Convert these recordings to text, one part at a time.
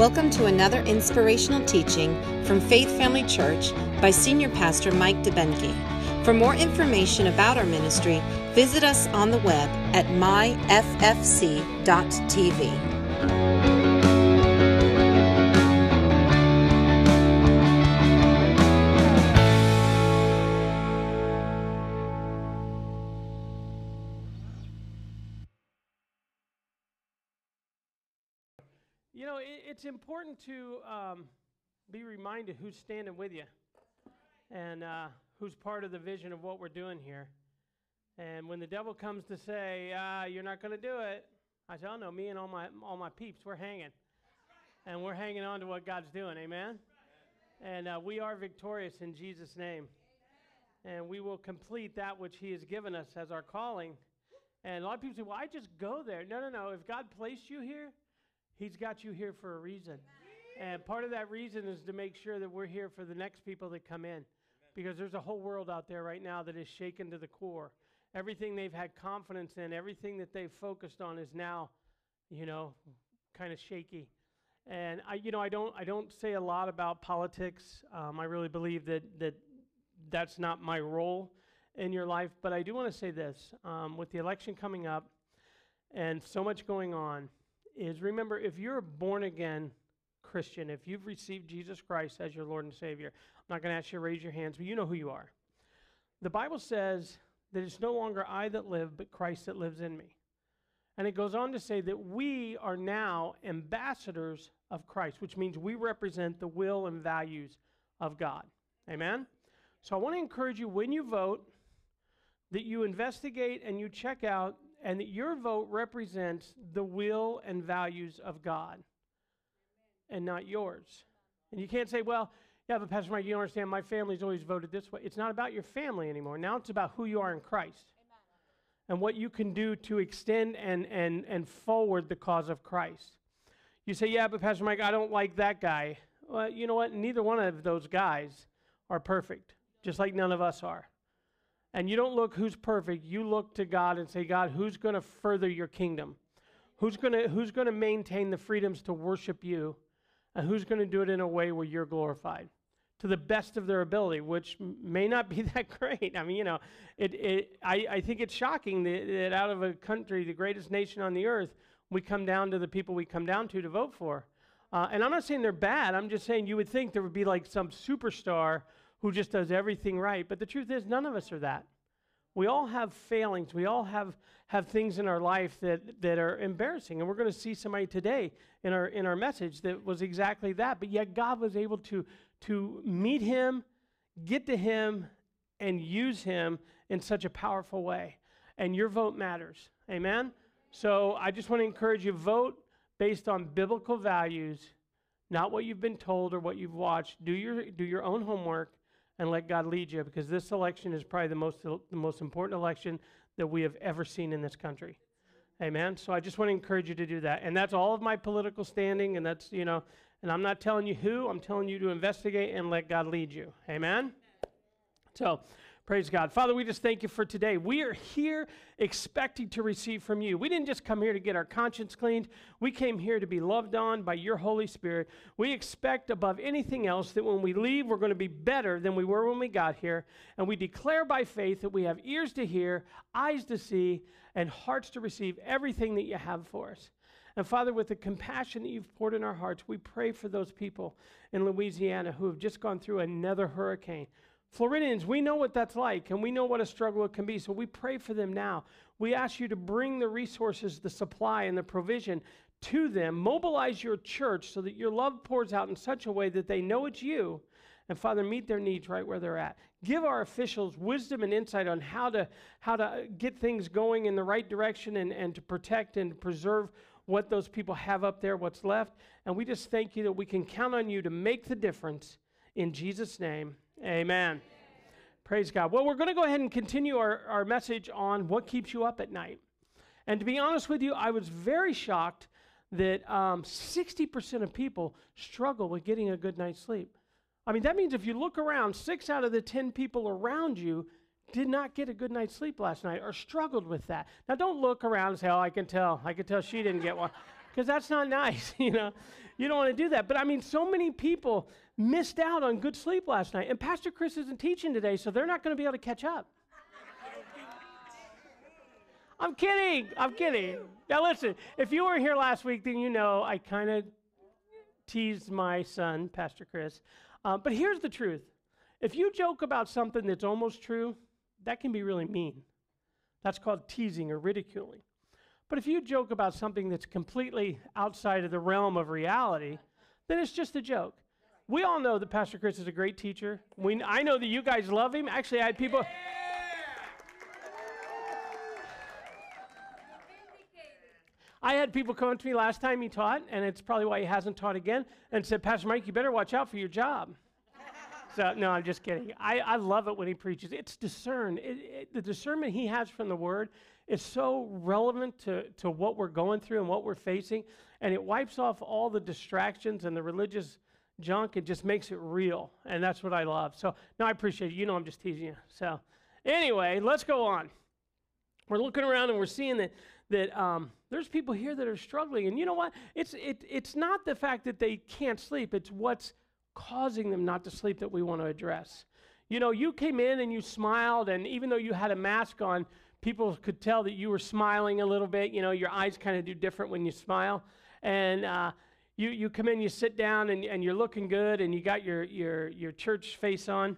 Welcome to another inspirational teaching from Faith Family Church by Senior Pastor Mike DeBenke. For more information about our ministry, visit us on the web at myffc.tv. it's important to um, be reminded who's standing with you and uh, who's part of the vision of what we're doing here. And when the devil comes to say, ah, you're not going to do it, I say, oh no, me and all my, all my peeps, we're hanging. And we're hanging on to what God's doing. Amen? And uh, we are victorious in Jesus' name. And we will complete that which He has given us as our calling. And a lot of people say, well, I just go there. No, no, no. If God placed you here, He's got you here for a reason. And part of that reason is to make sure that we're here for the next people that come in. Because there's a whole world out there right now that is shaken to the core. Everything they've had confidence in, everything that they've focused on is now, you know, kind of shaky. And I, you know, I don't, I don't say a lot about politics. Um, I really believe that that that's not my role in your life. But I do want to say this: um, with the election coming up, and so much going on, is remember if you're a born again Christian, if you've received Jesus Christ as your Lord and Savior, I'm not going to ask you to raise your hands, but you know who you are. The Bible says that it's no longer I that live, but Christ that lives in me. And it goes on to say that we are now ambassadors of Christ, which means we represent the will and values of God. Amen? So I want to encourage you when you vote that you investigate and you check out and that your vote represents the will and values of God and not yours. And you can't say, well, yeah, but Pastor Mike, you don't understand. My family's always voted this way. It's not about your family anymore. Now it's about who you are in Christ Amen. and what you can do to extend and, and, and forward the cause of Christ. You say, yeah, but Pastor Mike, I don't like that guy. Well, you know what? Neither one of those guys are perfect, just like none of us are. And you don't look who's perfect. You look to God and say, God, who's going to further your kingdom? Who's going to who's going to maintain the freedoms to worship you? And who's going to do it in a way where you're glorified? To the best of their ability, which may not be that great. I mean, you know, it, it, I, I think it's shocking that, that out of a country, the greatest nation on the earth, we come down to the people we come down to to vote for. Uh, and I'm not saying they're bad. I'm just saying you would think there would be like some superstar who just does everything right. But the truth is, none of us are that. We all have failings. We all have, have things in our life that, that are embarrassing. And we're going to see somebody today in our, in our message that was exactly that. But yet God was able to, to meet him, get to him, and use him in such a powerful way. And your vote matters. Amen? So I just want to encourage you vote based on biblical values, not what you've been told or what you've watched. Do your, do your own homework and let God lead you because this election is probably the most, the most important election that we have ever seen in this country. Amen. So I just want to encourage you to do that. And that's all of my political standing. And that's, you know, and I'm not telling you who, I'm telling you to investigate and let God lead you. Amen. So Praise God. Father, we just thank you for today. We are here expecting to receive from you. We didn't just come here to get our conscience cleaned, we came here to be loved on by your Holy Spirit. We expect above anything else that when we leave, we're going to be better than we were when we got here. And we declare by faith that we have ears to hear, eyes to see, and hearts to receive everything that you have for us. And Father, with the compassion that you've poured in our hearts, we pray for those people in Louisiana who have just gone through another hurricane. Floridians, we know what that's like, and we know what a struggle it can be. So we pray for them now. We ask you to bring the resources, the supply, and the provision to them. Mobilize your church so that your love pours out in such a way that they know it's you. And Father, meet their needs right where they're at. Give our officials wisdom and insight on how to, how to get things going in the right direction and, and to protect and preserve what those people have up there, what's left. And we just thank you that we can count on you to make the difference. In Jesus' name, Amen. Praise God. Well, we're going to go ahead and continue our, our message on what keeps you up at night. And to be honest with you, I was very shocked that um, 60% of people struggle with getting a good night's sleep. I mean, that means if you look around, six out of the 10 people around you did not get a good night's sleep last night or struggled with that. Now, don't look around and say, oh, I can tell. I can tell she didn't get one. because that's not nice, you know. You don't want to do that. But I mean, so many people missed out on good sleep last night. And Pastor Chris isn't teaching today, so they're not going to be able to catch up. I'm kidding. I'm kidding. Now, listen, if you were here last week, then you know I kind of teased my son, Pastor Chris. Uh, but here's the truth if you joke about something that's almost true, that can be really mean. That's called teasing or ridiculing. But if you joke about something that's completely outside of the realm of reality, then it's just a joke. We all know that Pastor Chris is a great teacher. We, I know that you guys love him. Actually, I had people. I had people come up to me last time he taught, and it's probably why he hasn't taught again, and said, Pastor Mike, you better watch out for your job. so, no, I'm just kidding. I, I love it when he preaches. It's discern. It, it, the discernment he has from the word is so relevant to, to what we're going through and what we're facing, and it wipes off all the distractions and the religious junk. It just makes it real, and that's what I love. So, no, I appreciate it. You know, I'm just teasing you. So, anyway, let's go on. We're looking around and we're seeing that that um, there's people here that are struggling, and you know what? It's it, it's not the fact that they can't sleep. It's what's causing them not to sleep that we want to address. You know, you came in and you smiled, and even though you had a mask on, people could tell that you were smiling a little bit. You know, your eyes kind of do different when you smile. And uh, you, you come in, you sit down, and, and you're looking good, and you got your, your, your church face on.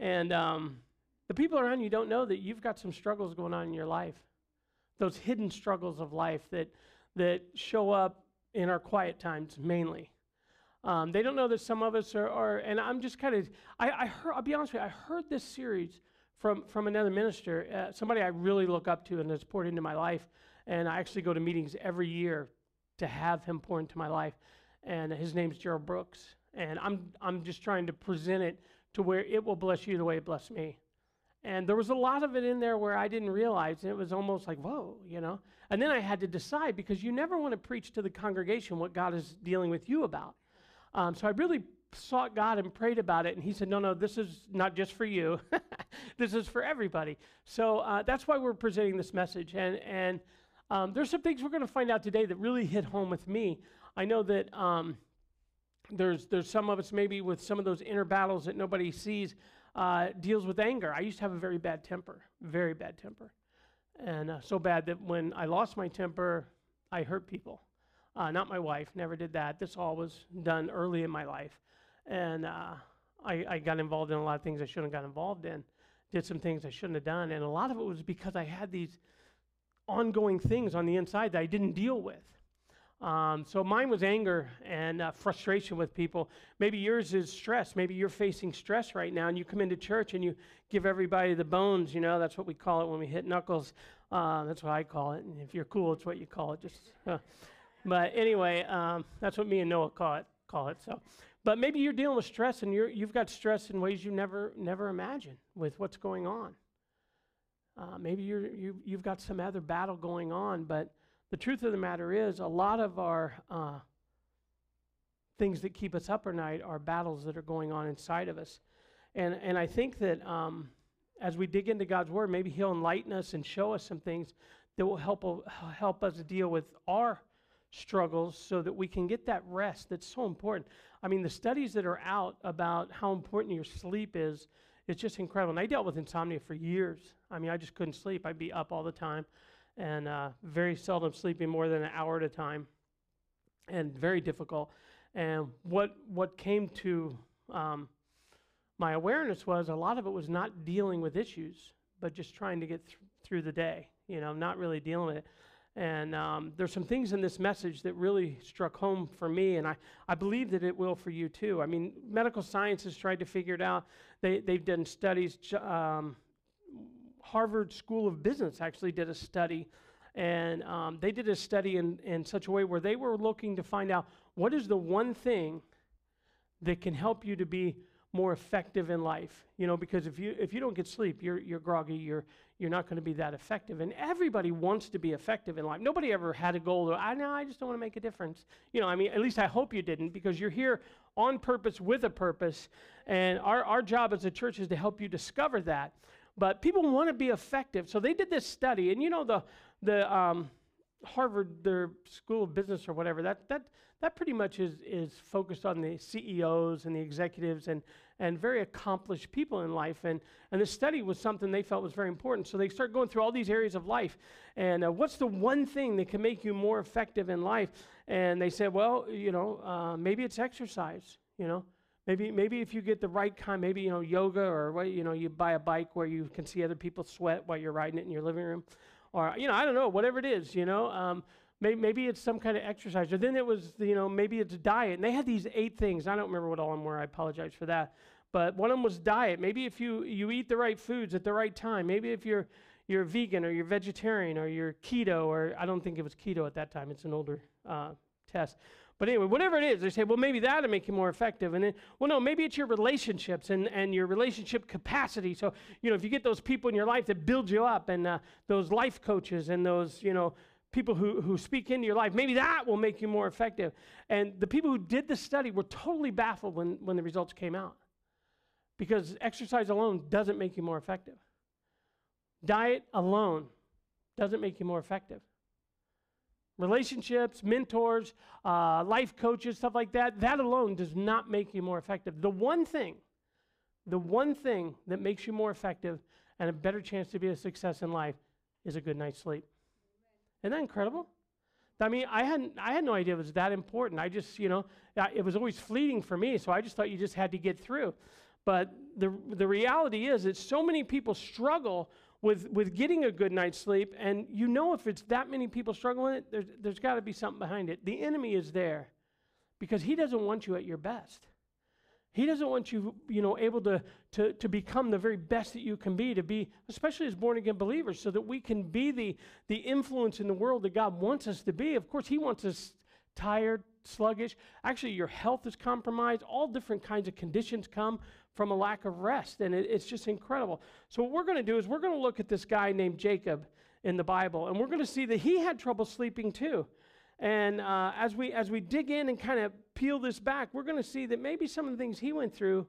And um, the people around you don't know that you've got some struggles going on in your life. Those hidden struggles of life that, that show up in our quiet times mainly. Um, they don't know that some of us are, are and I'm just kind of, I, I heard, I'll be honest with you, I heard this series from, from another minister, uh, somebody I really look up to and has poured into my life. And I actually go to meetings every year to have him pour into my life. And his name's Gerald Brooks. And I'm, I'm just trying to present it to where it will bless you the way it blessed me. And there was a lot of it in there where I didn't realize. And it was almost like, whoa, you know? And then I had to decide because you never want to preach to the congregation what God is dealing with you about. Um, so I really sought God and prayed about it, and He said, No, no, this is not just for you. this is for everybody. So uh, that's why we're presenting this message. And, and um, there's some things we're going to find out today that really hit home with me. I know that um, there's, there's some of us maybe with some of those inner battles that nobody sees uh, deals with anger. I used to have a very bad temper, very bad temper. And uh, so bad that when I lost my temper, I hurt people. Uh, not my wife, never did that. This all was done early in my life and uh, I, I, got involved in a lot of things I shouldn't have got involved in. Did some things I shouldn't have done, and a lot of it was because I had these ongoing things on the inside that I didn't deal with. Um, so mine was anger and uh, frustration with people. Maybe yours is stress. Maybe you're facing stress right now, and you come into church and you give everybody the bones. You know, that's what we call it when we hit knuckles. Uh, that's what I call it. And if you're cool, it's what you call it. Just, uh, but anyway, um, that's what me and Noah call it. Call it. So, but maybe you're dealing with stress and you're, you've got stress in ways you never, never imagined with what's going on. Uh, maybe you're, you, you've got some other battle going on, but the truth of the matter is, a lot of our uh, things that keep us up at night are battles that are going on inside of us. And, and I think that um, as we dig into God's Word, maybe He'll enlighten us and show us some things that will help, help us deal with our struggles so that we can get that rest that's so important. I mean, the studies that are out about how important your sleep is, it's just incredible. And I dealt with insomnia for years. I mean, I just couldn't sleep. I'd be up all the time and uh, very seldom sleeping more than an hour at a time and very difficult. And what, what came to um, my awareness was a lot of it was not dealing with issues, but just trying to get th- through the day, you know, not really dealing with it. And um, there's some things in this message that really struck home for me, and I, I believe that it will for you too. I mean, medical science has tried to figure it out. They, they've done studies. Um, Harvard School of Business actually did a study, and um, they did a study in, in such a way where they were looking to find out what is the one thing that can help you to be more effective in life. You know, because if you if you don't get sleep, you're you're groggy, you're you're not going to be that effective. And everybody wants to be effective in life. Nobody ever had a goal I know I just don't want to make a difference. You know, I mean, at least I hope you didn't, because you're here on purpose with a purpose. And our, our job as a church is to help you discover that. But people want to be effective. So they did this study, and you know, the the um, Harvard, their school of business or whatever, that, that, that pretty much is, is focused on the CEOs and the executives and, and very accomplished people in life. And, and the study was something they felt was very important. So they start going through all these areas of life. And uh, what's the one thing that can make you more effective in life? And they said, well, you know, uh, maybe it's exercise, you know. Maybe, maybe if you get the right kind, maybe you know yoga, or what, you know you buy a bike where you can see other people sweat while you're riding it in your living room, or you know I don't know whatever it is, you know. Um, maybe, maybe it's some kind of exercise, or then it was you know maybe it's diet, and they had these eight things. I don't remember what all of them were. I apologize for that, but one of them was diet. Maybe if you you eat the right foods at the right time. Maybe if you're you're vegan or you're vegetarian or you're keto, or I don't think it was keto at that time. It's an older uh, test. But anyway, whatever it is, they say, well, maybe that'll make you more effective. And then, well, no, maybe it's your relationships and, and your relationship capacity. So, you know, if you get those people in your life that build you up and uh, those life coaches and those, you know, people who, who speak into your life, maybe that will make you more effective. And the people who did the study were totally baffled when, when the results came out because exercise alone doesn't make you more effective. Diet alone doesn't make you more effective relationships, mentors, uh, life coaches, stuff like that, that alone does not make you more effective. The one thing, the one thing that makes you more effective and a better chance to be a success in life is a good night's sleep. Isn't that incredible? I mean, I hadn't, I had no idea it was that important. I just, you know, it was always fleeting for me, so I just thought you just had to get through. But the, the reality is that so many people struggle with, with getting a good night's sleep, and you know if it's that many people struggling it, there's, there's got to be something behind it. The enemy is there because he doesn't want you at your best. He doesn't want you, you know, able to, to, to become the very best that you can be, to be, especially as born again believers, so that we can be the, the influence in the world that God wants us to be. Of course, He wants us tired, sluggish. Actually, your health is compromised. All different kinds of conditions come from a lack of rest. And it, it's just incredible. So, what we're going to do is we're going to look at this guy named Jacob in the Bible, and we're going to see that he had trouble sleeping too. And uh, as, we, as we dig in and kind of peel this back, we're going to see that maybe some of the things he went through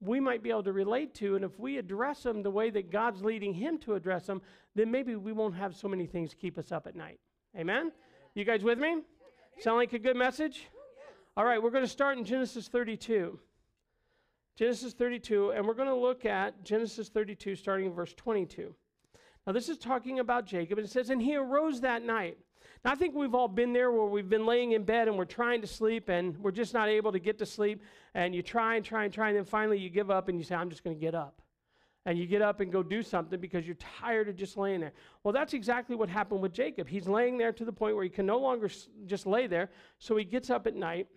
we might be able to relate to. And if we address them the way that God's leading him to address them, then maybe we won't have so many things keep us up at night. Amen? You guys with me? Sound like a good message? All right, we're going to start in Genesis 32. Genesis 32, and we're going to look at Genesis 32 starting in verse 22. Now, this is talking about Jacob, and it says, And he arose that night. Now, I think we've all been there where we've been laying in bed and we're trying to sleep and we're just not able to get to sleep. And you try and try and try, and then finally you give up and you say, I'm just going to get up. And you get up and go do something because you're tired of just laying there. Well, that's exactly what happened with Jacob. He's laying there to the point where he can no longer just lay there. So he gets up at night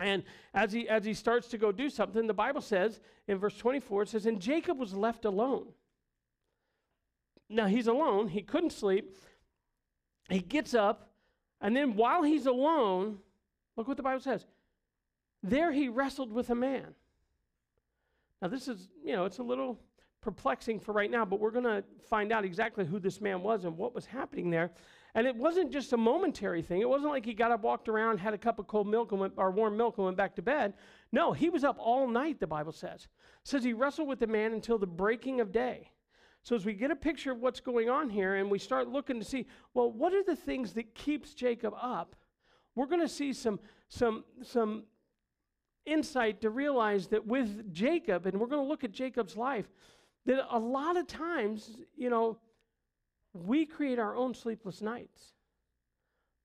and as he, as he starts to go do something, the Bible says in verse 24, it says, And Jacob was left alone. Now he's alone, he couldn't sleep. He gets up, and then while he's alone, look what the Bible says. There he wrestled with a man. Now, this is, you know, it's a little perplexing for right now, but we're going to find out exactly who this man was and what was happening there. And it wasn't just a momentary thing. It wasn't like he got up, walked around, had a cup of cold milk and went, or warm milk and went back to bed. No, he was up all night, the Bible says. It says he wrestled with the man until the breaking of day. So as we get a picture of what's going on here and we start looking to see, well, what are the things that keeps Jacob up? We're going to see some some some insight to realize that with Jacob, and we're going to look at Jacob's life, that a lot of times, you know, we create our own sleepless nights.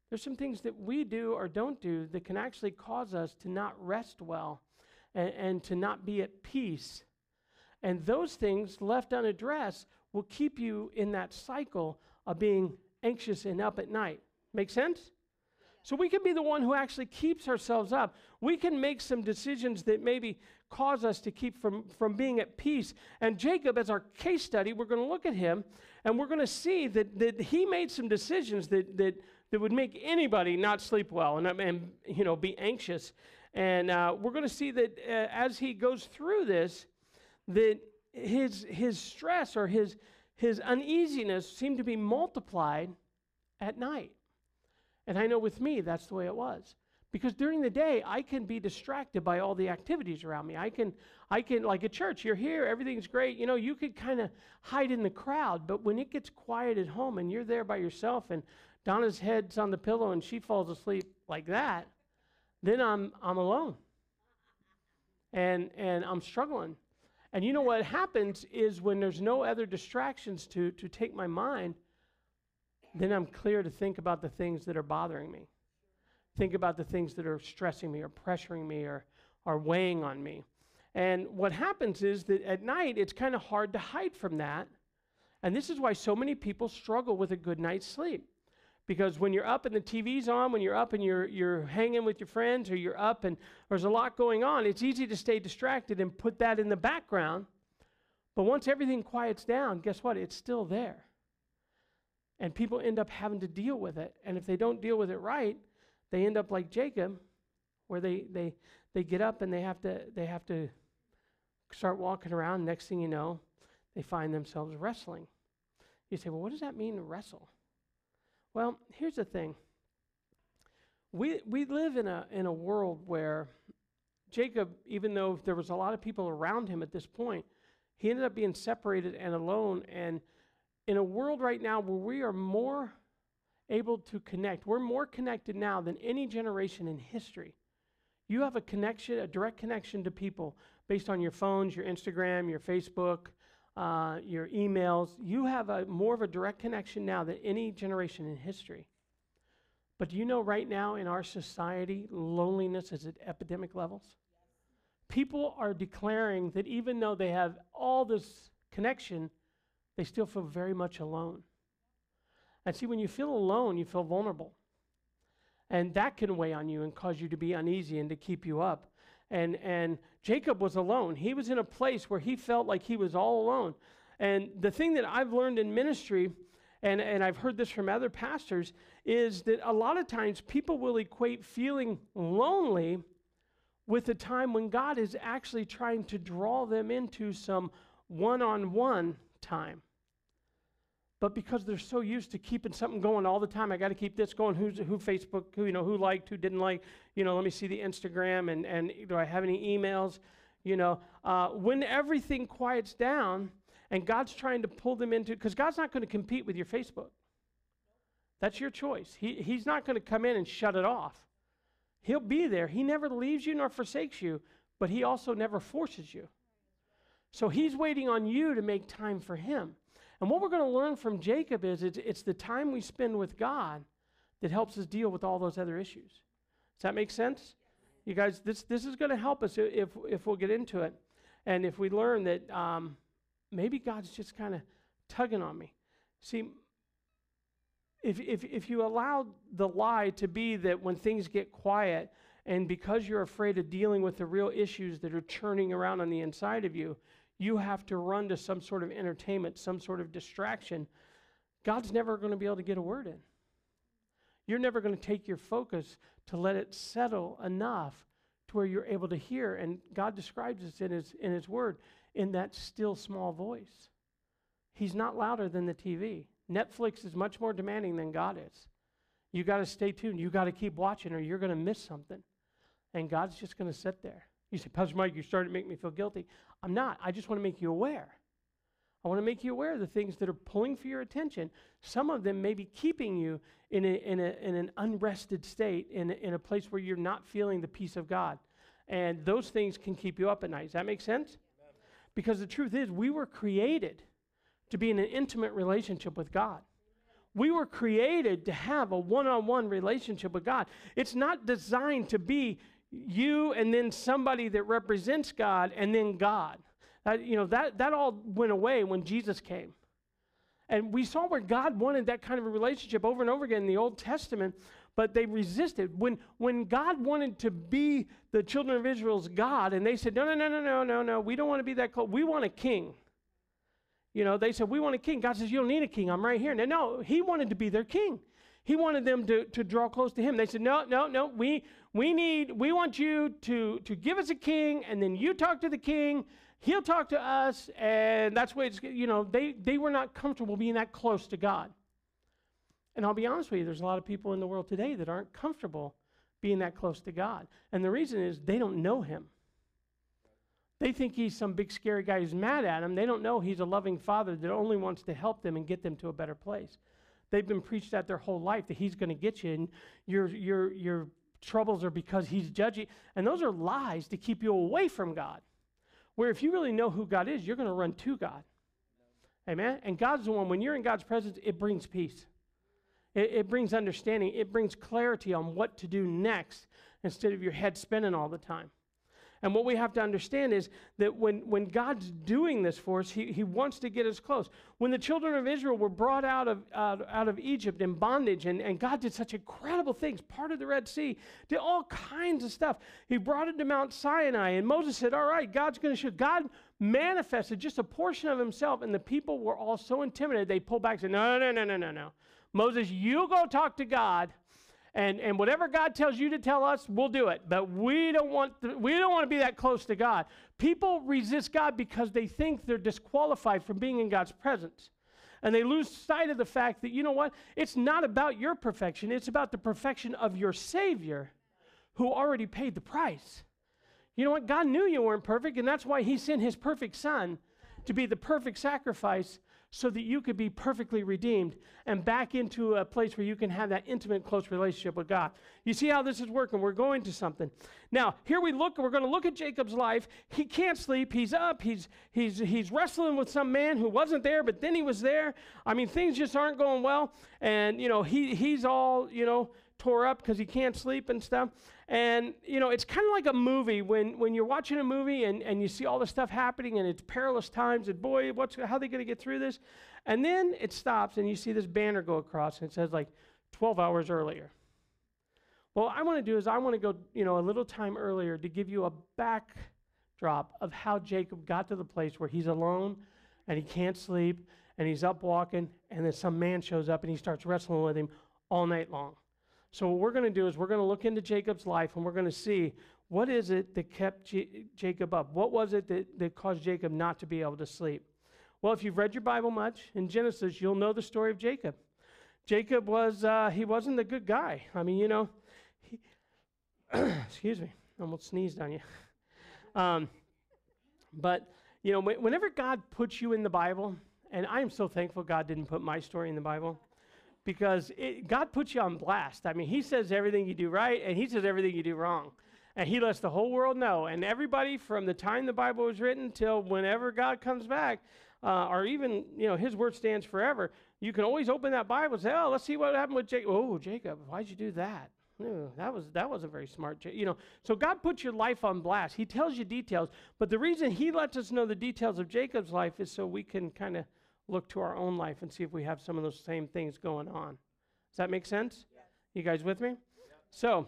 There's some things that we do or don't do that can actually cause us to not rest well and, and to not be at peace. And those things left unaddressed will keep you in that cycle of being anxious and up at night. Make sense? So we can be the one who actually keeps ourselves up. We can make some decisions that maybe cause us to keep from, from being at peace. And Jacob, as our case study, we're going to look at him and we're going to see that, that he made some decisions that, that, that would make anybody not sleep well and, and you know, be anxious. And uh, we're going to see that uh, as he goes through this, that his, his stress or his, his uneasiness seemed to be multiplied at night. And I know with me, that's the way it was. Because during the day, I can be distracted by all the activities around me. I can, I can, like at church, you're here, everything's great. You know, you could kind of hide in the crowd, but when it gets quiet at home and you're there by yourself and Donna's head's on the pillow and she falls asleep like that, then I'm, I'm alone. And, and I'm struggling. And you know what happens is when there's no other distractions to, to take my mind, then I'm clear to think about the things that are bothering me. Think about the things that are stressing me or pressuring me or, or weighing on me. And what happens is that at night, it's kind of hard to hide from that. And this is why so many people struggle with a good night's sleep. Because when you're up and the TV's on, when you're up and you're, you're hanging with your friends, or you're up and there's a lot going on, it's easy to stay distracted and put that in the background. But once everything quiets down, guess what? It's still there. And people end up having to deal with it. And if they don't deal with it right, they end up like Jacob, where they, they, they get up and they have to, they have to start walking around. Next thing you know, they find themselves wrestling. You say, well, what does that mean to wrestle? Well, here's the thing. We, we live in a, in a world where Jacob, even though there was a lot of people around him at this point, he ended up being separated and alone. And in a world right now where we are more able to connect, we're more connected now than any generation in history. You have a connection, a direct connection to people based on your phones, your Instagram, your Facebook, uh, your emails. You have a more of a direct connection now than any generation in history. But do you know right now in our society, loneliness is at epidemic levels? People are declaring that even though they have all this connection, they still feel very much alone. And see, when you feel alone, you feel vulnerable. And that can weigh on you and cause you to be uneasy and to keep you up. And, and Jacob was alone. He was in a place where he felt like he was all alone. And the thing that I've learned in ministry, and, and I've heard this from other pastors, is that a lot of times people will equate feeling lonely with a time when God is actually trying to draw them into some one on one time. But because they're so used to keeping something going all the time, I got to keep this going. Who's who Facebook? Who you know? Who liked? Who didn't like? You know, let me see the Instagram and and do I have any emails? You know, uh, when everything quiets down and God's trying to pull them into, because God's not going to compete with your Facebook. That's your choice. He, he's not going to come in and shut it off. He'll be there. He never leaves you nor forsakes you, but he also never forces you. So he's waiting on you to make time for him. And what we're going to learn from Jacob is it's, it's the time we spend with God that helps us deal with all those other issues. Does that make sense? You guys, this, this is going to help us if, if we'll get into it. And if we learn that um, maybe God's just kind of tugging on me. See, if, if, if you allow the lie to be that when things get quiet, and because you're afraid of dealing with the real issues that are churning around on the inside of you, you have to run to some sort of entertainment, some sort of distraction, God's never going to be able to get a word in. You're never going to take your focus to let it settle enough to where you're able to hear. And God describes this in His, in his Word in that still small voice. He's not louder than the TV. Netflix is much more demanding than God is. You got to stay tuned. You got to keep watching, or you're going to miss something. And God's just going to sit there. You say, Pastor Mike, you're starting to make me feel guilty. I'm not. I just want to make you aware. I want to make you aware of the things that are pulling for your attention. Some of them may be keeping you in, a, in, a, in an unrested state, in a, in a place where you're not feeling the peace of God. And those things can keep you up at night. Does that make sense? Amen. Because the truth is, we were created to be in an intimate relationship with God. We were created to have a one on one relationship with God. It's not designed to be you and then somebody that represents God and then God. You know, that, that all went away when Jesus came. And we saw where God wanted that kind of a relationship over and over again in the Old Testament, but they resisted. When, when God wanted to be the children of Israel's God, and they said, No, no, no, no, no, no, no, we don't want to be that close. We want a king. You know, they said, We want a king. God says, You don't need a king. I'm right here. No, no, he wanted to be their king. He wanted them to, to draw close to him. They said, No, no, no, we, we need, we want you to, to give us a king, and then you talk to the king, he'll talk to us, and that's why it's, you know, they, they were not comfortable being that close to God. And I'll be honest with you, there's a lot of people in the world today that aren't comfortable being that close to God. And the reason is they don't know him. They think he's some big scary guy who's mad at them. They don't know he's a loving father that only wants to help them and get them to a better place. They've been preached at their whole life that he's going to get you and your, your, your troubles are because he's judging. And those are lies to keep you away from God. Where if you really know who God is, you're going to run to God. Amen? And God's the one, when you're in God's presence, it brings peace. It, it brings understanding. It brings clarity on what to do next instead of your head spinning all the time. And what we have to understand is that when, when God's doing this for us, he, he wants to get us close. When the children of Israel were brought out of, out, out of Egypt in bondage, and, and God did such incredible things, part of the Red Sea, did all kinds of stuff. He brought it to Mount Sinai, and Moses said, All right, God's going to show. God manifested just a portion of himself, and the people were all so intimidated, they pulled back and said, No, no, no, no, no, no. Moses, you go talk to God and, and whatever God tells you to tell us, we'll do it. But we don't want to, we don't want to be that close to God. People resist God because they think they're disqualified from being in God's presence. And they lose sight of the fact that, you know what? It's not about your perfection, it's about the perfection of your Savior who already paid the price. You know what? God knew you weren't perfect, and that's why He sent His perfect Son to be the perfect sacrifice so that you could be perfectly redeemed and back into a place where you can have that intimate, close relationship with God. You see how this is working? We're going to something. Now, here we look, we're going to look at Jacob's life. He can't sleep. He's up. He's, he's, he's wrestling with some man who wasn't there, but then he was there. I mean, things just aren't going well. And, you know, he, he's all, you know, tore up because he can't sleep and stuff. And, you know, it's kind of like a movie when, when you're watching a movie and, and you see all this stuff happening and it's perilous times and boy, what's, how are they going to get through this? And then it stops and you see this banner go across and it says like 12 hours earlier. Well, I want to do is I want to go, you know, a little time earlier to give you a backdrop of how Jacob got to the place where he's alone and he can't sleep and he's up walking and then some man shows up and he starts wrestling with him all night long. So what we're going to do is we're going to look into Jacob's life and we're going to see what is it that kept J- Jacob up? What was it that, that caused Jacob not to be able to sleep? Well, if you've read your Bible much in Genesis, you'll know the story of Jacob. Jacob was, uh, he wasn't a good guy. I mean, you know, he, excuse me, almost sneezed on you. Um, but, you know, whenever God puts you in the Bible, and I am so thankful God didn't put my story in the Bible because it, God puts you on blast. I mean, He says everything you do right, and He says everything you do wrong. And He lets the whole world know. And everybody from the time the Bible was written till whenever God comes back, uh, or even, you know, His word stands forever, you can always open that Bible and say, oh, let's see what happened with Jacob. Oh, Jacob, why'd you do that? No, that was that wasn't very smart. You know, so God puts your life on blast. He tells you details, but the reason He lets us know the details of Jacob's life is so we can kind of look to our own life and see if we have some of those same things going on. Does that make sense? You guys with me? So,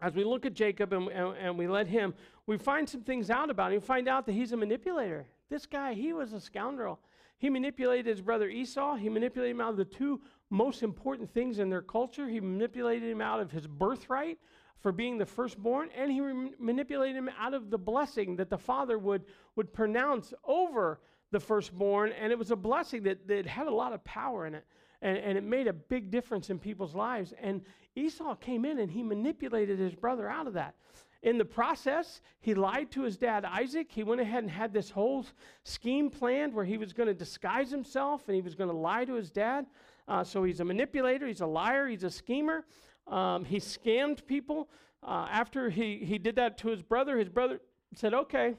as we look at Jacob and, and, and, we let him, we find some things out about him. We find out that he's a manipulator. This guy, he was a scoundrel. He manipulated his brother Esau. He manipulated him out of the two most important things in their culture. He manipulated him out of his birthright for being the firstborn, and he manipulated him out of the blessing that the father would, would pronounce over the firstborn, and it was a blessing that, that had a lot of power in it. And, and it made a big difference in people's lives. And Esau came in and he manipulated his brother out of that. In the process, he lied to his dad Isaac. He went ahead and had this whole scheme planned where he was going to disguise himself and he was going to lie to his dad. Uh, so he's a manipulator, he's a liar, he's a schemer. Um, he scammed people. Uh, after he, he did that to his brother, his brother said, Okay,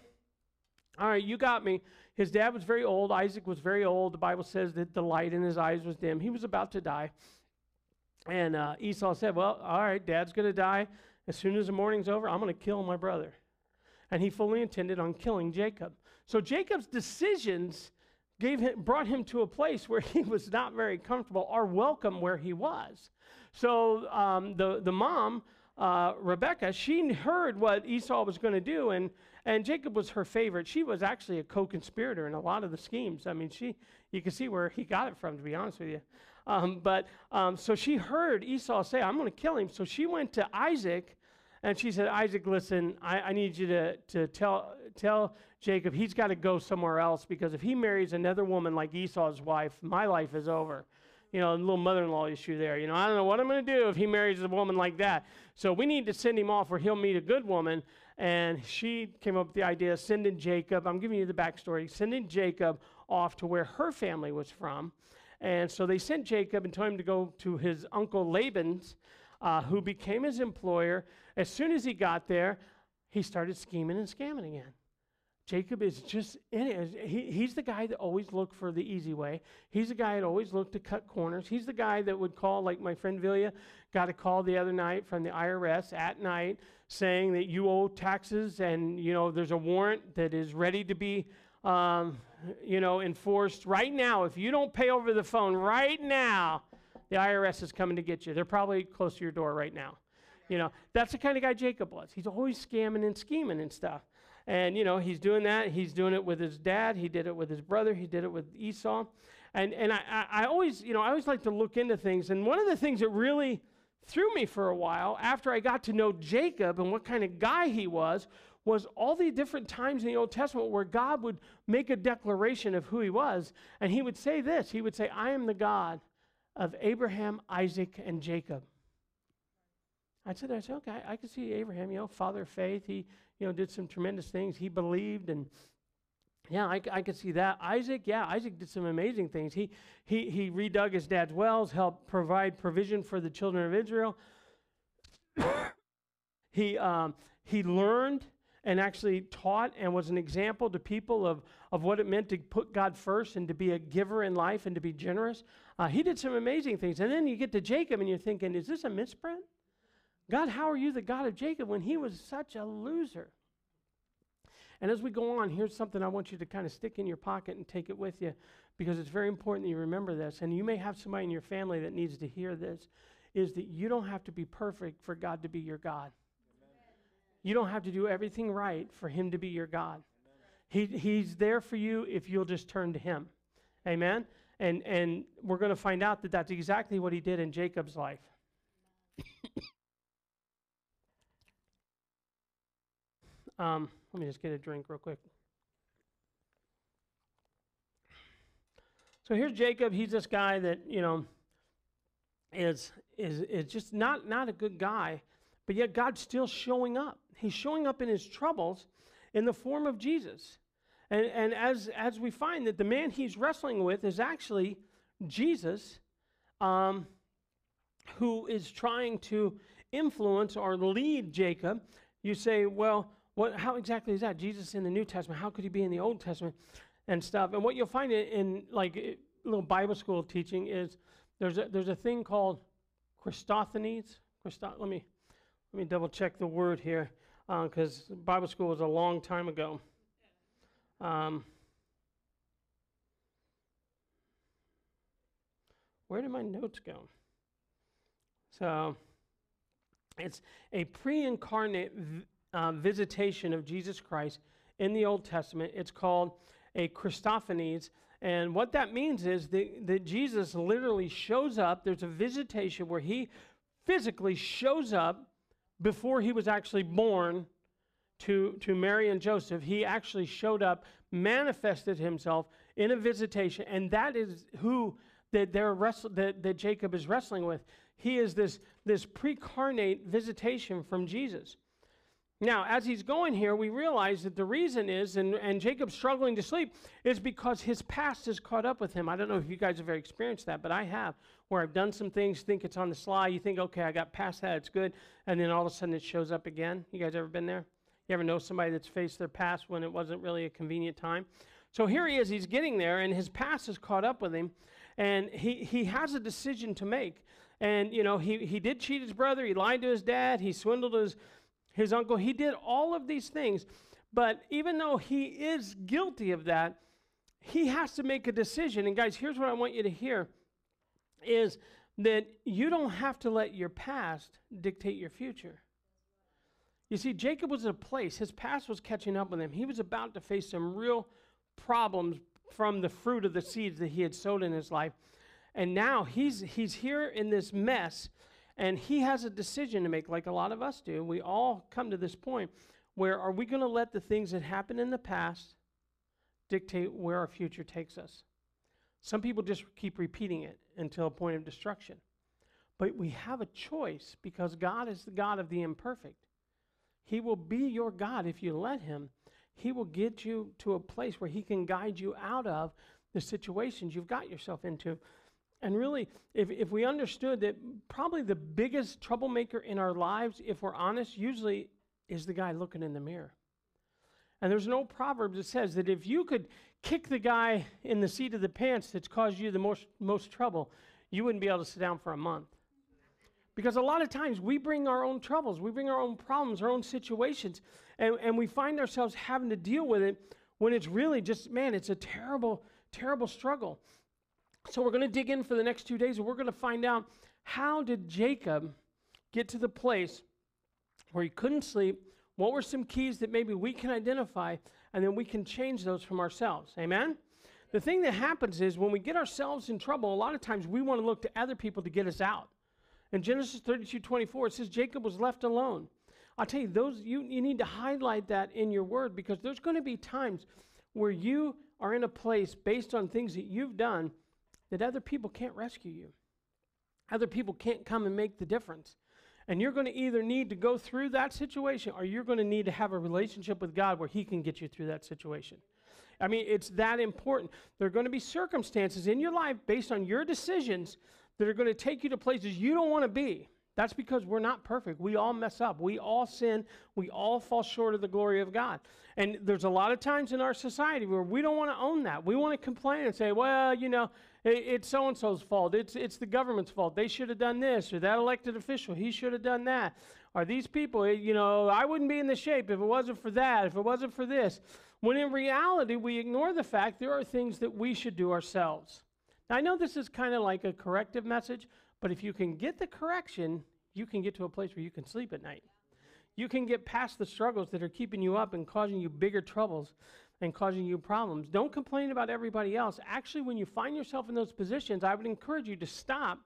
all right, you got me. His dad was very old. Isaac was very old. The Bible says that the light in his eyes was dim. He was about to die. And uh, Esau said, Well, all right, dad's going to die. As soon as the morning's over, I'm going to kill my brother. And he fully intended on killing Jacob. So Jacob's decisions gave him, brought him to a place where he was not very comfortable or welcome where he was. So um, the, the mom, uh, Rebecca, she heard what Esau was going to do, and and Jacob was her favorite. She was actually a co-conspirator in a lot of the schemes. I mean, she you can see where he got it from, to be honest with you. Um, but um, so she heard Esau say, "I'm going to kill him." So she went to Isaac, and she said, "Isaac, listen, I, I need you to to tell tell Jacob he's got to go somewhere else because if he marries another woman like Esau's wife, my life is over." You know, a little mother-in-law issue there. You know, I don't know what I'm going to do if he marries a woman like that. So we need to send him off where he'll meet a good woman and she came up with the idea of sending Jacob, I'm giving you the backstory, sending Jacob off to where her family was from. And so they sent Jacob and told him to go to his uncle Laban's, uh, who became his employer. As soon as he got there, he started scheming and scamming again. Jacob is just in it. He, he's the guy that always looked for the easy way. He's the guy that always looked to cut corners. He's the guy that would call, like my friend Villia got a call the other night from the IRS at night saying that you owe taxes and, you know, there's a warrant that is ready to be, um, you know, enforced right now. If you don't pay over the phone right now, the IRS is coming to get you. They're probably close to your door right now. You know, that's the kind of guy Jacob was. He's always scamming and scheming and stuff. And, you know, he's doing that. He's doing it with his dad. He did it with his brother. He did it with Esau. And, and I, I always, you know, I always like to look into things. And one of the things that really threw me for a while after I got to know Jacob and what kind of guy he was was all the different times in the Old Testament where God would make a declaration of who he was. And he would say this He would say, I am the God of Abraham, Isaac, and Jacob. I said, I said, okay, I, can see Abraham, you know, father of faith. He, you know, did some tremendous things. He believed and yeah, I, I could see that. Isaac, yeah, Isaac did some amazing things. He, he, he redug his dad's wells, helped provide provision for the children of Israel. he, um, he learned and actually taught and was an example to people of, of what it meant to put God first and to be a giver in life and to be generous. Uh, he did some amazing things. And then you get to Jacob and you're thinking, is this a misprint? God, how are you the God of Jacob when he was such a loser? And as we go on, here's something I want you to kind of stick in your pocket and take it with you because it's very important that you remember this. And you may have somebody in your family that needs to hear this is that you don't have to be perfect for God to be your God. You don't have to do everything right for him to be your God. He, he's there for you if you'll just turn to him. Amen? And, and we're going to find out that that's exactly what he did in Jacob's life. Um, let me just get a drink real quick. So here's Jacob. He's this guy that you know is is is just not not a good guy, but yet God's still showing up. He's showing up in his troubles in the form of Jesus. And, and as, as we find that the man he's wrestling with is actually Jesus, um, who is trying to influence or lead Jacob. You say, well, what, how exactly is that? Jesus in the New Testament. How could he be in the Old Testament and stuff? And what you'll find in, like a little Bible school teaching is there's a, there's a thing called Christothenes. Christo- let me let me double check the word here because uh, Bible school was a long time ago. Um, where did my notes go? So it's a pre-incarnate v- uh, visitation of Jesus Christ in the Old Testament. It's called a Christophanies. And what that means is that, that Jesus literally shows up. There's a visitation where he physically shows up before he was actually born to, to Mary and Joseph. He actually showed up, manifested himself in a visitation. And that is who that, they're wrestle, that, that Jacob is wrestling with. He is this, this precarnate visitation from Jesus. Now, as he's going here, we realize that the reason is, and, and Jacob's struggling to sleep, is because his past has caught up with him. I don't know if you guys have ever experienced that, but I have, where I've done some things, think it's on the sly, you think, okay, I got past that, it's good, and then all of a sudden it shows up again. You guys ever been there? You ever know somebody that's faced their past when it wasn't really a convenient time? So here he is, he's getting there, and his past has caught up with him, and he, he has a decision to make. And, you know, he, he did cheat his brother, he lied to his dad, he swindled his his uncle. He did all of these things. But even though he is guilty of that, he has to make a decision. And guys, here's what I want you to hear is that you don't have to let your past dictate your future. You see, Jacob was at a place, his past was catching up with him. He was about to face some real problems from the fruit of the seeds that he had sowed in his life. And now he's, he's here in this mess and he has a decision to make, like a lot of us do. We all come to this point where are we going to let the things that happened in the past dictate where our future takes us? Some people just keep repeating it until a point of destruction. But we have a choice because God is the God of the imperfect. He will be your God if you let Him. He will get you to a place where He can guide you out of the situations you've got yourself into. And really, if, if we understood that probably the biggest troublemaker in our lives, if we're honest, usually is the guy looking in the mirror. And there's no proverb that says that if you could kick the guy in the seat of the pants that's caused you the most, most trouble, you wouldn't be able to sit down for a month. Because a lot of times we bring our own troubles, we bring our own problems, our own situations, and, and we find ourselves having to deal with it when it's really just, man, it's a terrible, terrible struggle. So we're going to dig in for the next two days and we're going to find out how did Jacob get to the place where he couldn't sleep? What were some keys that maybe we can identify and then we can change those from ourselves? Amen? The thing that happens is when we get ourselves in trouble, a lot of times we want to look to other people to get us out. In Genesis 32 24, it says Jacob was left alone. I'll tell you, those you, you need to highlight that in your word because there's going to be times where you are in a place based on things that you've done that other people can't rescue you. Other people can't come and make the difference. And you're going to either need to go through that situation or you're going to need to have a relationship with God where He can get you through that situation. I mean, it's that important. There are going to be circumstances in your life based on your decisions that are going to take you to places you don't want to be. That's because we're not perfect. We all mess up. We all sin. We all fall short of the glory of God. And there's a lot of times in our society where we don't want to own that. We want to complain and say, well, you know, it's so and so's fault. It's, it's the government's fault. They should have done this, or that elected official, he should have done that. Or these people, eh, you know, I wouldn't be in the shape if it wasn't for that, if it wasn't for this. When in reality, we ignore the fact there are things that we should do ourselves. Now, I know this is kind of like a corrective message, but if you can get the correction, you can get to a place where you can sleep at night. You can get past the struggles that are keeping you up and causing you bigger troubles and causing you problems. Don't complain about everybody else. Actually, when you find yourself in those positions, I would encourage you to stop,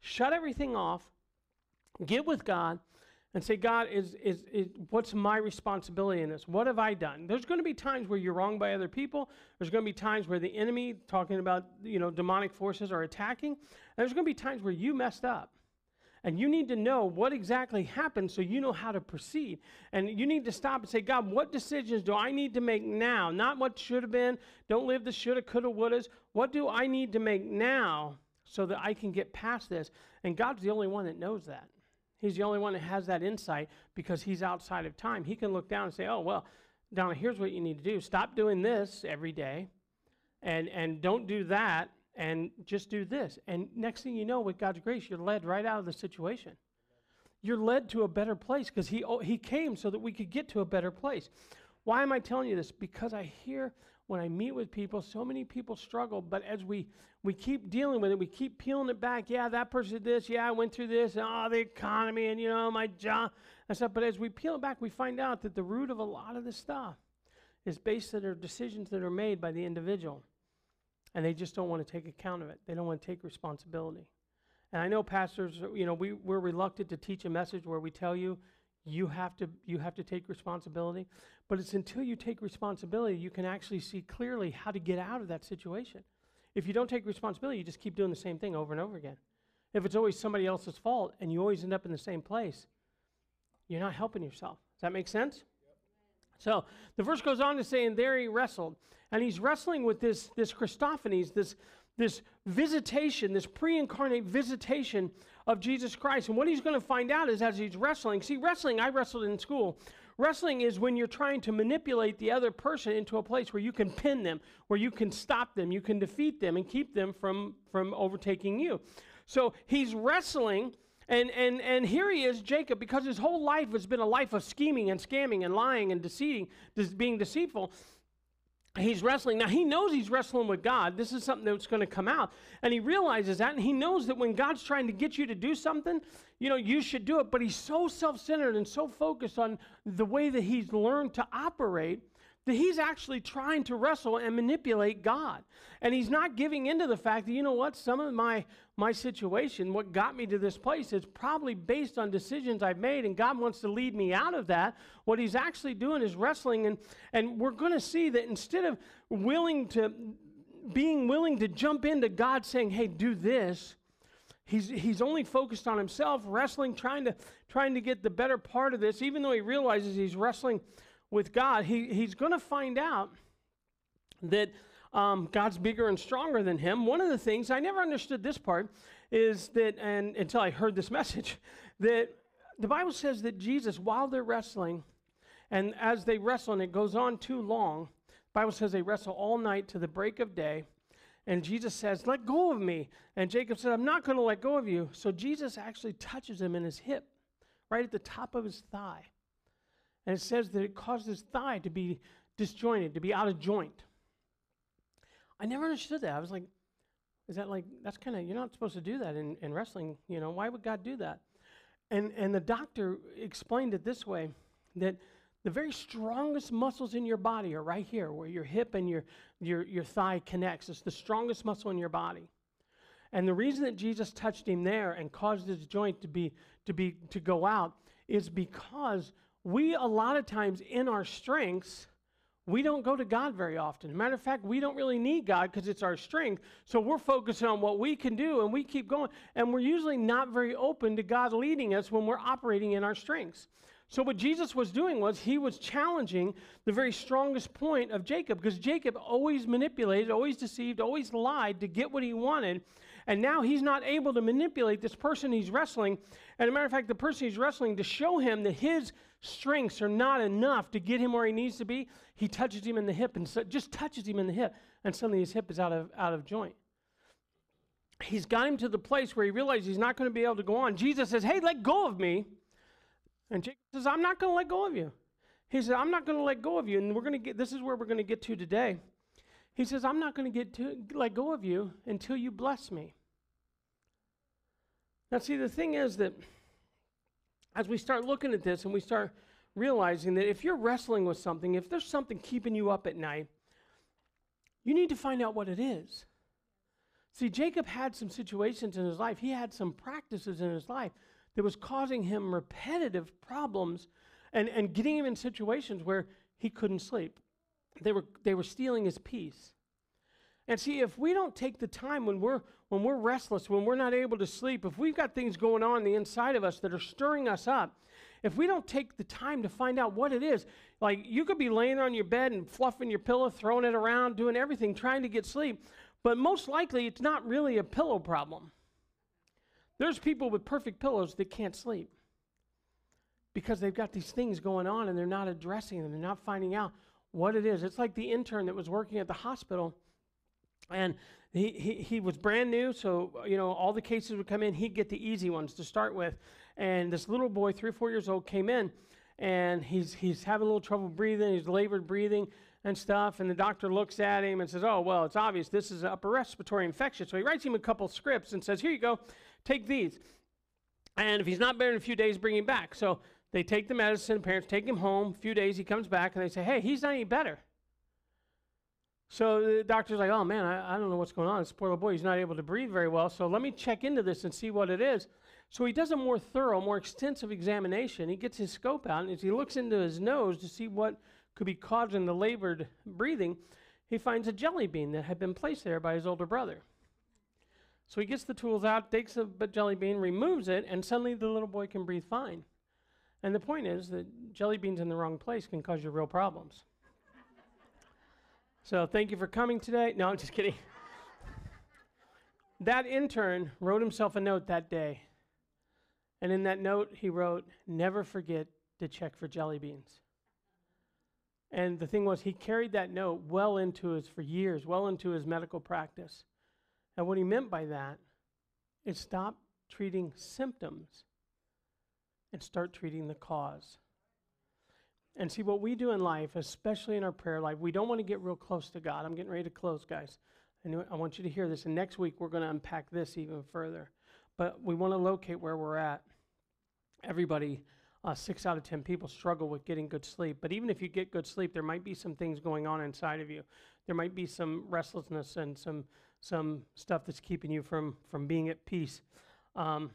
shut everything off, get with God, and say, God, is, is, is, what's my responsibility in this? What have I done? There's going to be times where you're wronged by other people. There's going to be times where the enemy, talking about you know demonic forces, are attacking. And there's going to be times where you messed up. And you need to know what exactly happened so you know how to proceed. And you need to stop and say, God, what decisions do I need to make now? Not what should have been. Don't live the shoulda, coulda, wouldas. What do I need to make now so that I can get past this? And God's the only one that knows that. He's the only one that has that insight because he's outside of time. He can look down and say, oh, well, Donna, here's what you need to do. Stop doing this every day and, and don't do that and just do this. And next thing you know, with God's grace, you're led right out of the situation. You're led to a better place because he, oh, he came so that we could get to a better place. Why am I telling you this? Because I hear when I meet with people, so many people struggle, but as we, we keep dealing with it, we keep peeling it back. Yeah, that person did this. Yeah, I went through this. And, oh, the economy and, you know, my job and stuff. But as we peel it back, we find out that the root of a lot of this stuff is based on our decisions that are made by the individual and they just don't want to take account of it. They don't want to take responsibility. And I know pastors, you know, we, we're reluctant to teach a message where we tell you you have to you have to take responsibility. But it's until you take responsibility you can actually see clearly how to get out of that situation. If you don't take responsibility, you just keep doing the same thing over and over again. If it's always somebody else's fault and you always end up in the same place, you're not helping yourself. Does that make sense? So the verse goes on to say, and there he wrestled. And he's wrestling with this, this Christophanies, this, this visitation, this pre incarnate visitation of Jesus Christ. And what he's going to find out is as he's wrestling, see, wrestling, I wrestled in school. Wrestling is when you're trying to manipulate the other person into a place where you can pin them, where you can stop them, you can defeat them, and keep them from, from overtaking you. So he's wrestling and, and, and here he is, Jacob, because his whole life has been a life of scheming and scamming and lying and deceiving, being deceitful. He's wrestling. Now, he knows he's wrestling with God. This is something that's going to come out. And he realizes that. And he knows that when God's trying to get you to do something, you know, you should do it. But he's so self centered and so focused on the way that he's learned to operate that he's actually trying to wrestle and manipulate God. And he's not giving into the fact that, you know what, some of my, my situation, what got me to this place, is probably based on decisions I've made, and God wants to lead me out of that. What he's actually doing is wrestling, and, and we're going to see that instead of willing to, being willing to jump into God saying, hey, do this, He's, he's only focused on himself, wrestling, trying to, trying to get the better part of this, even though he realizes he's wrestling with God, he, he's going to find out that um, God's bigger and stronger than him. One of the things, I never understood this part, is that, and until I heard this message, that the Bible says that Jesus, while they're wrestling, and as they wrestle, and it goes on too long, Bible says they wrestle all night to the break of day. And Jesus says, Let go of me. And Jacob said, I'm not going to let go of you. So Jesus actually touches him in his hip, right at the top of his thigh. And it says that it caused his thigh to be disjointed, to be out of joint. I never understood that. I was like, is that like, that's kind of, you're not supposed to do that in, in wrestling. You know, why would God do that? And, and the doctor explained it this way that the very strongest muscles in your body are right here, where your hip and your, your, your thigh connects. It's the strongest muscle in your body. And the reason that Jesus touched him there and caused his joint to be to be to go out is because we a lot of times in our strengths we don't go to God very often. Matter of fact, we don't really need God because it's our strength. So we're focusing on what we can do and we keep going. And we're usually not very open to God leading us when we're operating in our strengths. So what Jesus was doing was he was challenging the very strongest point of Jacob because Jacob always manipulated, always deceived, always lied to get what he wanted. And now he's not able to manipulate this person he's wrestling. And a matter of fact, the person he's wrestling to show him that his strengths are not enough to get him where he needs to be, he touches him in the hip and so, just touches him in the hip, and suddenly his hip is out of, out of joint. He's got him to the place where he realizes he's not going to be able to go on. Jesus says, Hey, let go of me. And Jacob says, I'm not going to let go of you. He says, I'm not going to let go of you. And we're going to get, this is where we're going to get to today. He says, I'm not going to get to let go of you until you bless me. Now, see, the thing is that as we start looking at this and we start realizing that if you're wrestling with something, if there's something keeping you up at night, you need to find out what it is. See, Jacob had some situations in his life, he had some practices in his life that was causing him repetitive problems and, and getting him in situations where he couldn't sleep. They were, they were stealing his peace. And see, if we don't take the time when we're when we're restless, when we're not able to sleep, if we've got things going on, the inside of us that are stirring us up, if we don't take the time to find out what it is, like you could be laying on your bed and fluffing your pillow, throwing it around, doing everything, trying to get sleep, but most likely it's not really a pillow problem. There's people with perfect pillows that can't sleep because they've got these things going on and they're not addressing them. They're not finding out what it is. It's like the intern that was working at the hospital and he, he, he was brand new, so you know all the cases would come in. He'd get the easy ones to start with. And this little boy, three or four years old, came in, and he's he's having a little trouble breathing. He's labored breathing and stuff. And the doctor looks at him and says, "Oh well, it's obvious this is an upper respiratory infection." So he writes him a couple scripts and says, "Here you go, take these." And if he's not better in a few days, bring him back. So they take the medicine. Parents take him home. A few days, he comes back, and they say, "Hey, he's not any better." So the doctor's like, oh man, I, I don't know what's going on. This poor little boy, he's not able to breathe very well. So let me check into this and see what it is. So he does a more thorough, more extensive examination. He gets his scope out, and as he looks into his nose to see what could be causing the labored breathing, he finds a jelly bean that had been placed there by his older brother. So he gets the tools out, takes the jelly bean, removes it, and suddenly the little boy can breathe fine. And the point is that jelly beans in the wrong place can cause you real problems. So thank you for coming today. No, I'm just kidding. that intern wrote himself a note that day. And in that note, he wrote, Never forget to check for jelly beans. And the thing was, he carried that note well into his, for years, well into his medical practice. And what he meant by that is stop treating symptoms and start treating the cause. And see, what we do in life, especially in our prayer life, we don't want to get real close to God. I'm getting ready to close, guys. And I want you to hear this. And next week, we're going to unpack this even further. But we want to locate where we're at. Everybody, uh, six out of 10 people struggle with getting good sleep. But even if you get good sleep, there might be some things going on inside of you. There might be some restlessness and some, some stuff that's keeping you from, from being at peace. Um,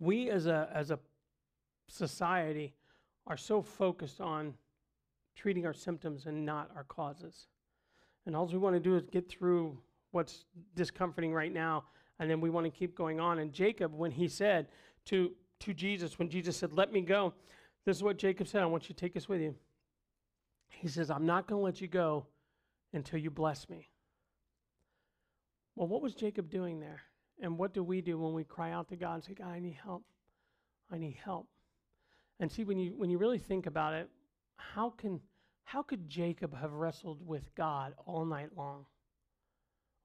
we as a, as a society, are so focused on treating our symptoms and not our causes. And all we want to do is get through what's discomforting right now, and then we want to keep going on. And Jacob, when he said to, to Jesus, when Jesus said, Let me go, this is what Jacob said I want you to take us with you. He says, I'm not going to let you go until you bless me. Well, what was Jacob doing there? And what do we do when we cry out to God and say, God, I need help? I need help. And see, when you, when you really think about it, how, can, how could Jacob have wrestled with God all night long?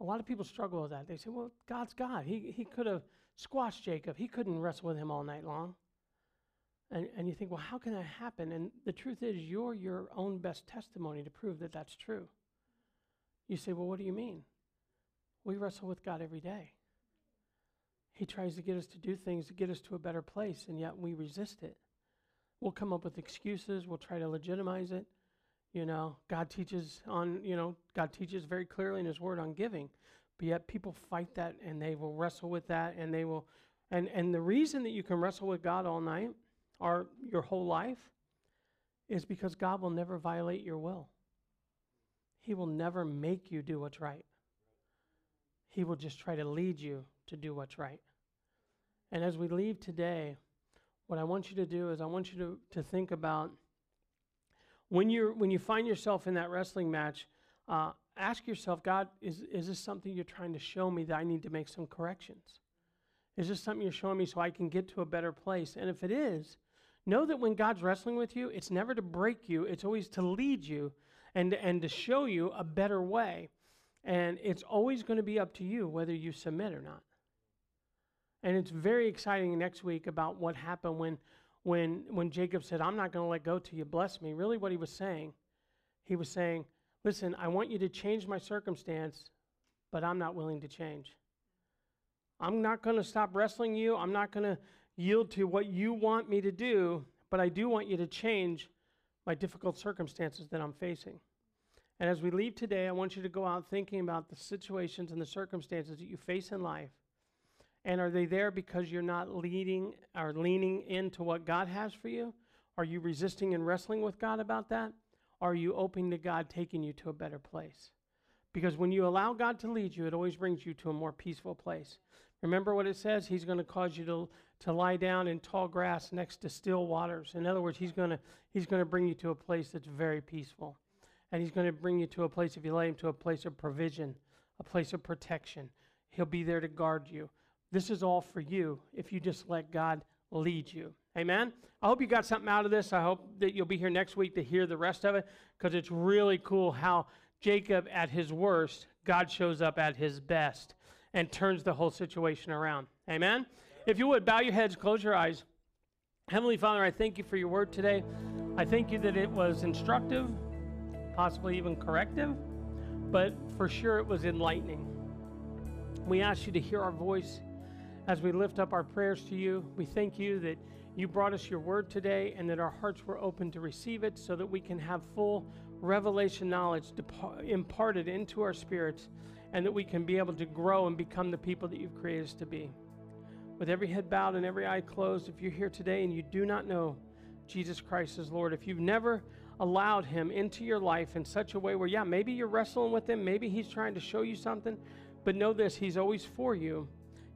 A lot of people struggle with that. They say, well, God's God. He, he could have squashed Jacob, he couldn't wrestle with him all night long. And, and you think, well, how can that happen? And the truth is, you're your own best testimony to prove that that's true. You say, well, what do you mean? We wrestle with God every day. He tries to get us to do things to get us to a better place, and yet we resist it. We'll come up with excuses, we'll try to legitimize it. You know, God teaches on, you know, God teaches very clearly in His Word on giving, but yet people fight that and they will wrestle with that and they will. And, and the reason that you can wrestle with God all night or your whole life is because God will never violate your will. He will never make you do what's right. He will just try to lead you to do what's right. And as we leave today, what I want you to do is I want you to, to think about when, you're, when you find yourself in that wrestling match, uh, ask yourself, God, is, is this something you're trying to show me that I need to make some corrections? Is this something you're showing me so I can get to a better place? And if it is, know that when God's wrestling with you, it's never to break you, it's always to lead you and, and to show you a better way. And it's always going to be up to you whether you submit or not. And it's very exciting next week about what happened when, when, when Jacob said, I'm not going to let go till you bless me. Really, what he was saying, he was saying, Listen, I want you to change my circumstance, but I'm not willing to change. I'm not going to stop wrestling you. I'm not going to yield to what you want me to do, but I do want you to change my difficult circumstances that I'm facing. And as we leave today, I want you to go out thinking about the situations and the circumstances that you face in life. And are they there because you're not leading or leaning into what God has for you? Are you resisting and wrestling with God about that? Are you open to God taking you to a better place? Because when you allow God to lead you, it always brings you to a more peaceful place. Remember what it says? He's going to cause you to, to lie down in tall grass next to still waters. In other words, he's going to, he's going to bring you to a place that's very peaceful. And He's going to bring you to a place, if you let Him, to a place of provision, a place of protection. He'll be there to guard you. This is all for you if you just let God lead you. Amen? I hope you got something out of this. I hope that you'll be here next week to hear the rest of it because it's really cool how Jacob, at his worst, God shows up at his best and turns the whole situation around. Amen? If you would, bow your heads, close your eyes. Heavenly Father, I thank you for your word today. I thank you that it was instructive possibly even corrective, but for sure it was enlightening. We ask you to hear our voice as we lift up our prayers to you. We thank you that you brought us your word today and that our hearts were open to receive it so that we can have full revelation knowledge imparted into our spirits and that we can be able to grow and become the people that you've created us to be. With every head bowed and every eye closed, if you're here today and you do not know Jesus Christ as Lord, if you've never allowed him into your life in such a way where, yeah, maybe you're wrestling with him, maybe he's trying to show you something, but know this he's always for you.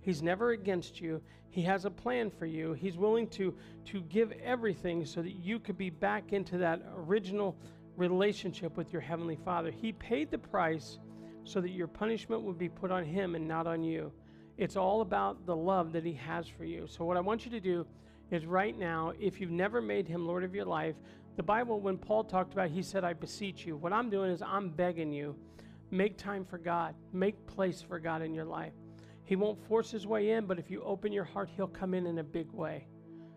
He's never against you. He has a plan for you. He's willing to, to give everything so that you could be back into that original relationship with your Heavenly Father. He paid the price so that your punishment would be put on Him and not on you. It's all about the love that He has for you. So, what I want you to do is right now, if you've never made Him Lord of your life, the Bible, when Paul talked about, it, he said, I beseech you. What I'm doing is I'm begging you, make time for God, make place for God in your life. He won't force his way in, but if you open your heart, he'll come in in a big way.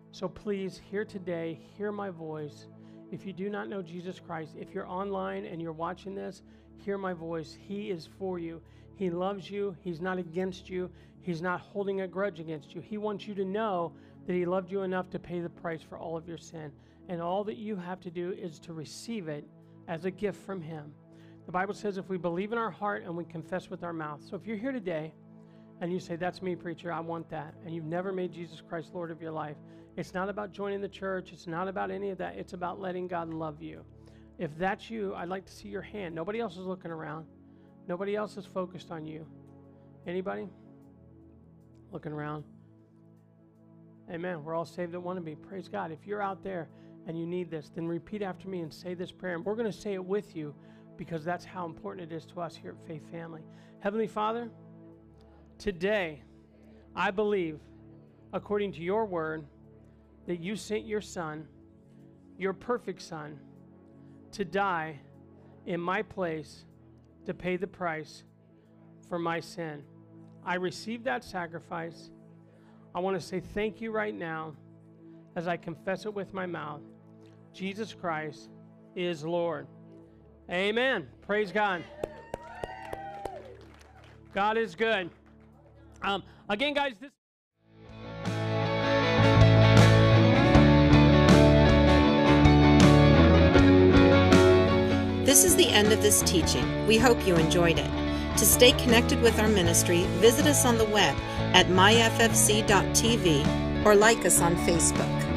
So please, here today, hear my voice. If you do not know Jesus Christ, if you're online and you're watching this, hear my voice. He is for you. He loves you. He's not against you. He's not holding a grudge against you. He wants you to know that He loved you enough to pay the price for all of your sin and all that you have to do is to receive it as a gift from Him. The Bible says if we believe in our heart and we confess with our mouth. So if you're here today and you say, That's me, preacher, I want that, and you've never made Jesus Christ Lord of your life, it's not about joining the church, it's not about any of that, it's about letting God love you. If that's you, I'd like to see your hand. Nobody else is looking around, nobody else is focused on you. Anybody? Looking around. Amen. We're all saved that want to be. Praise God. If you're out there, and you need this, then repeat after me and say this prayer. And we're going to say it with you because that's how important it is to us here at Faith Family. Heavenly Father, today I believe, according to your word, that you sent your Son, your perfect Son, to die in my place to pay the price for my sin. I received that sacrifice. I want to say thank you right now as I confess it with my mouth. Jesus Christ is Lord. Amen. Praise God. God is good. Again, guys, this. This is the end of this teaching. We hope you enjoyed it. To stay connected with our ministry, visit us on the web at myffc.tv or like us on Facebook.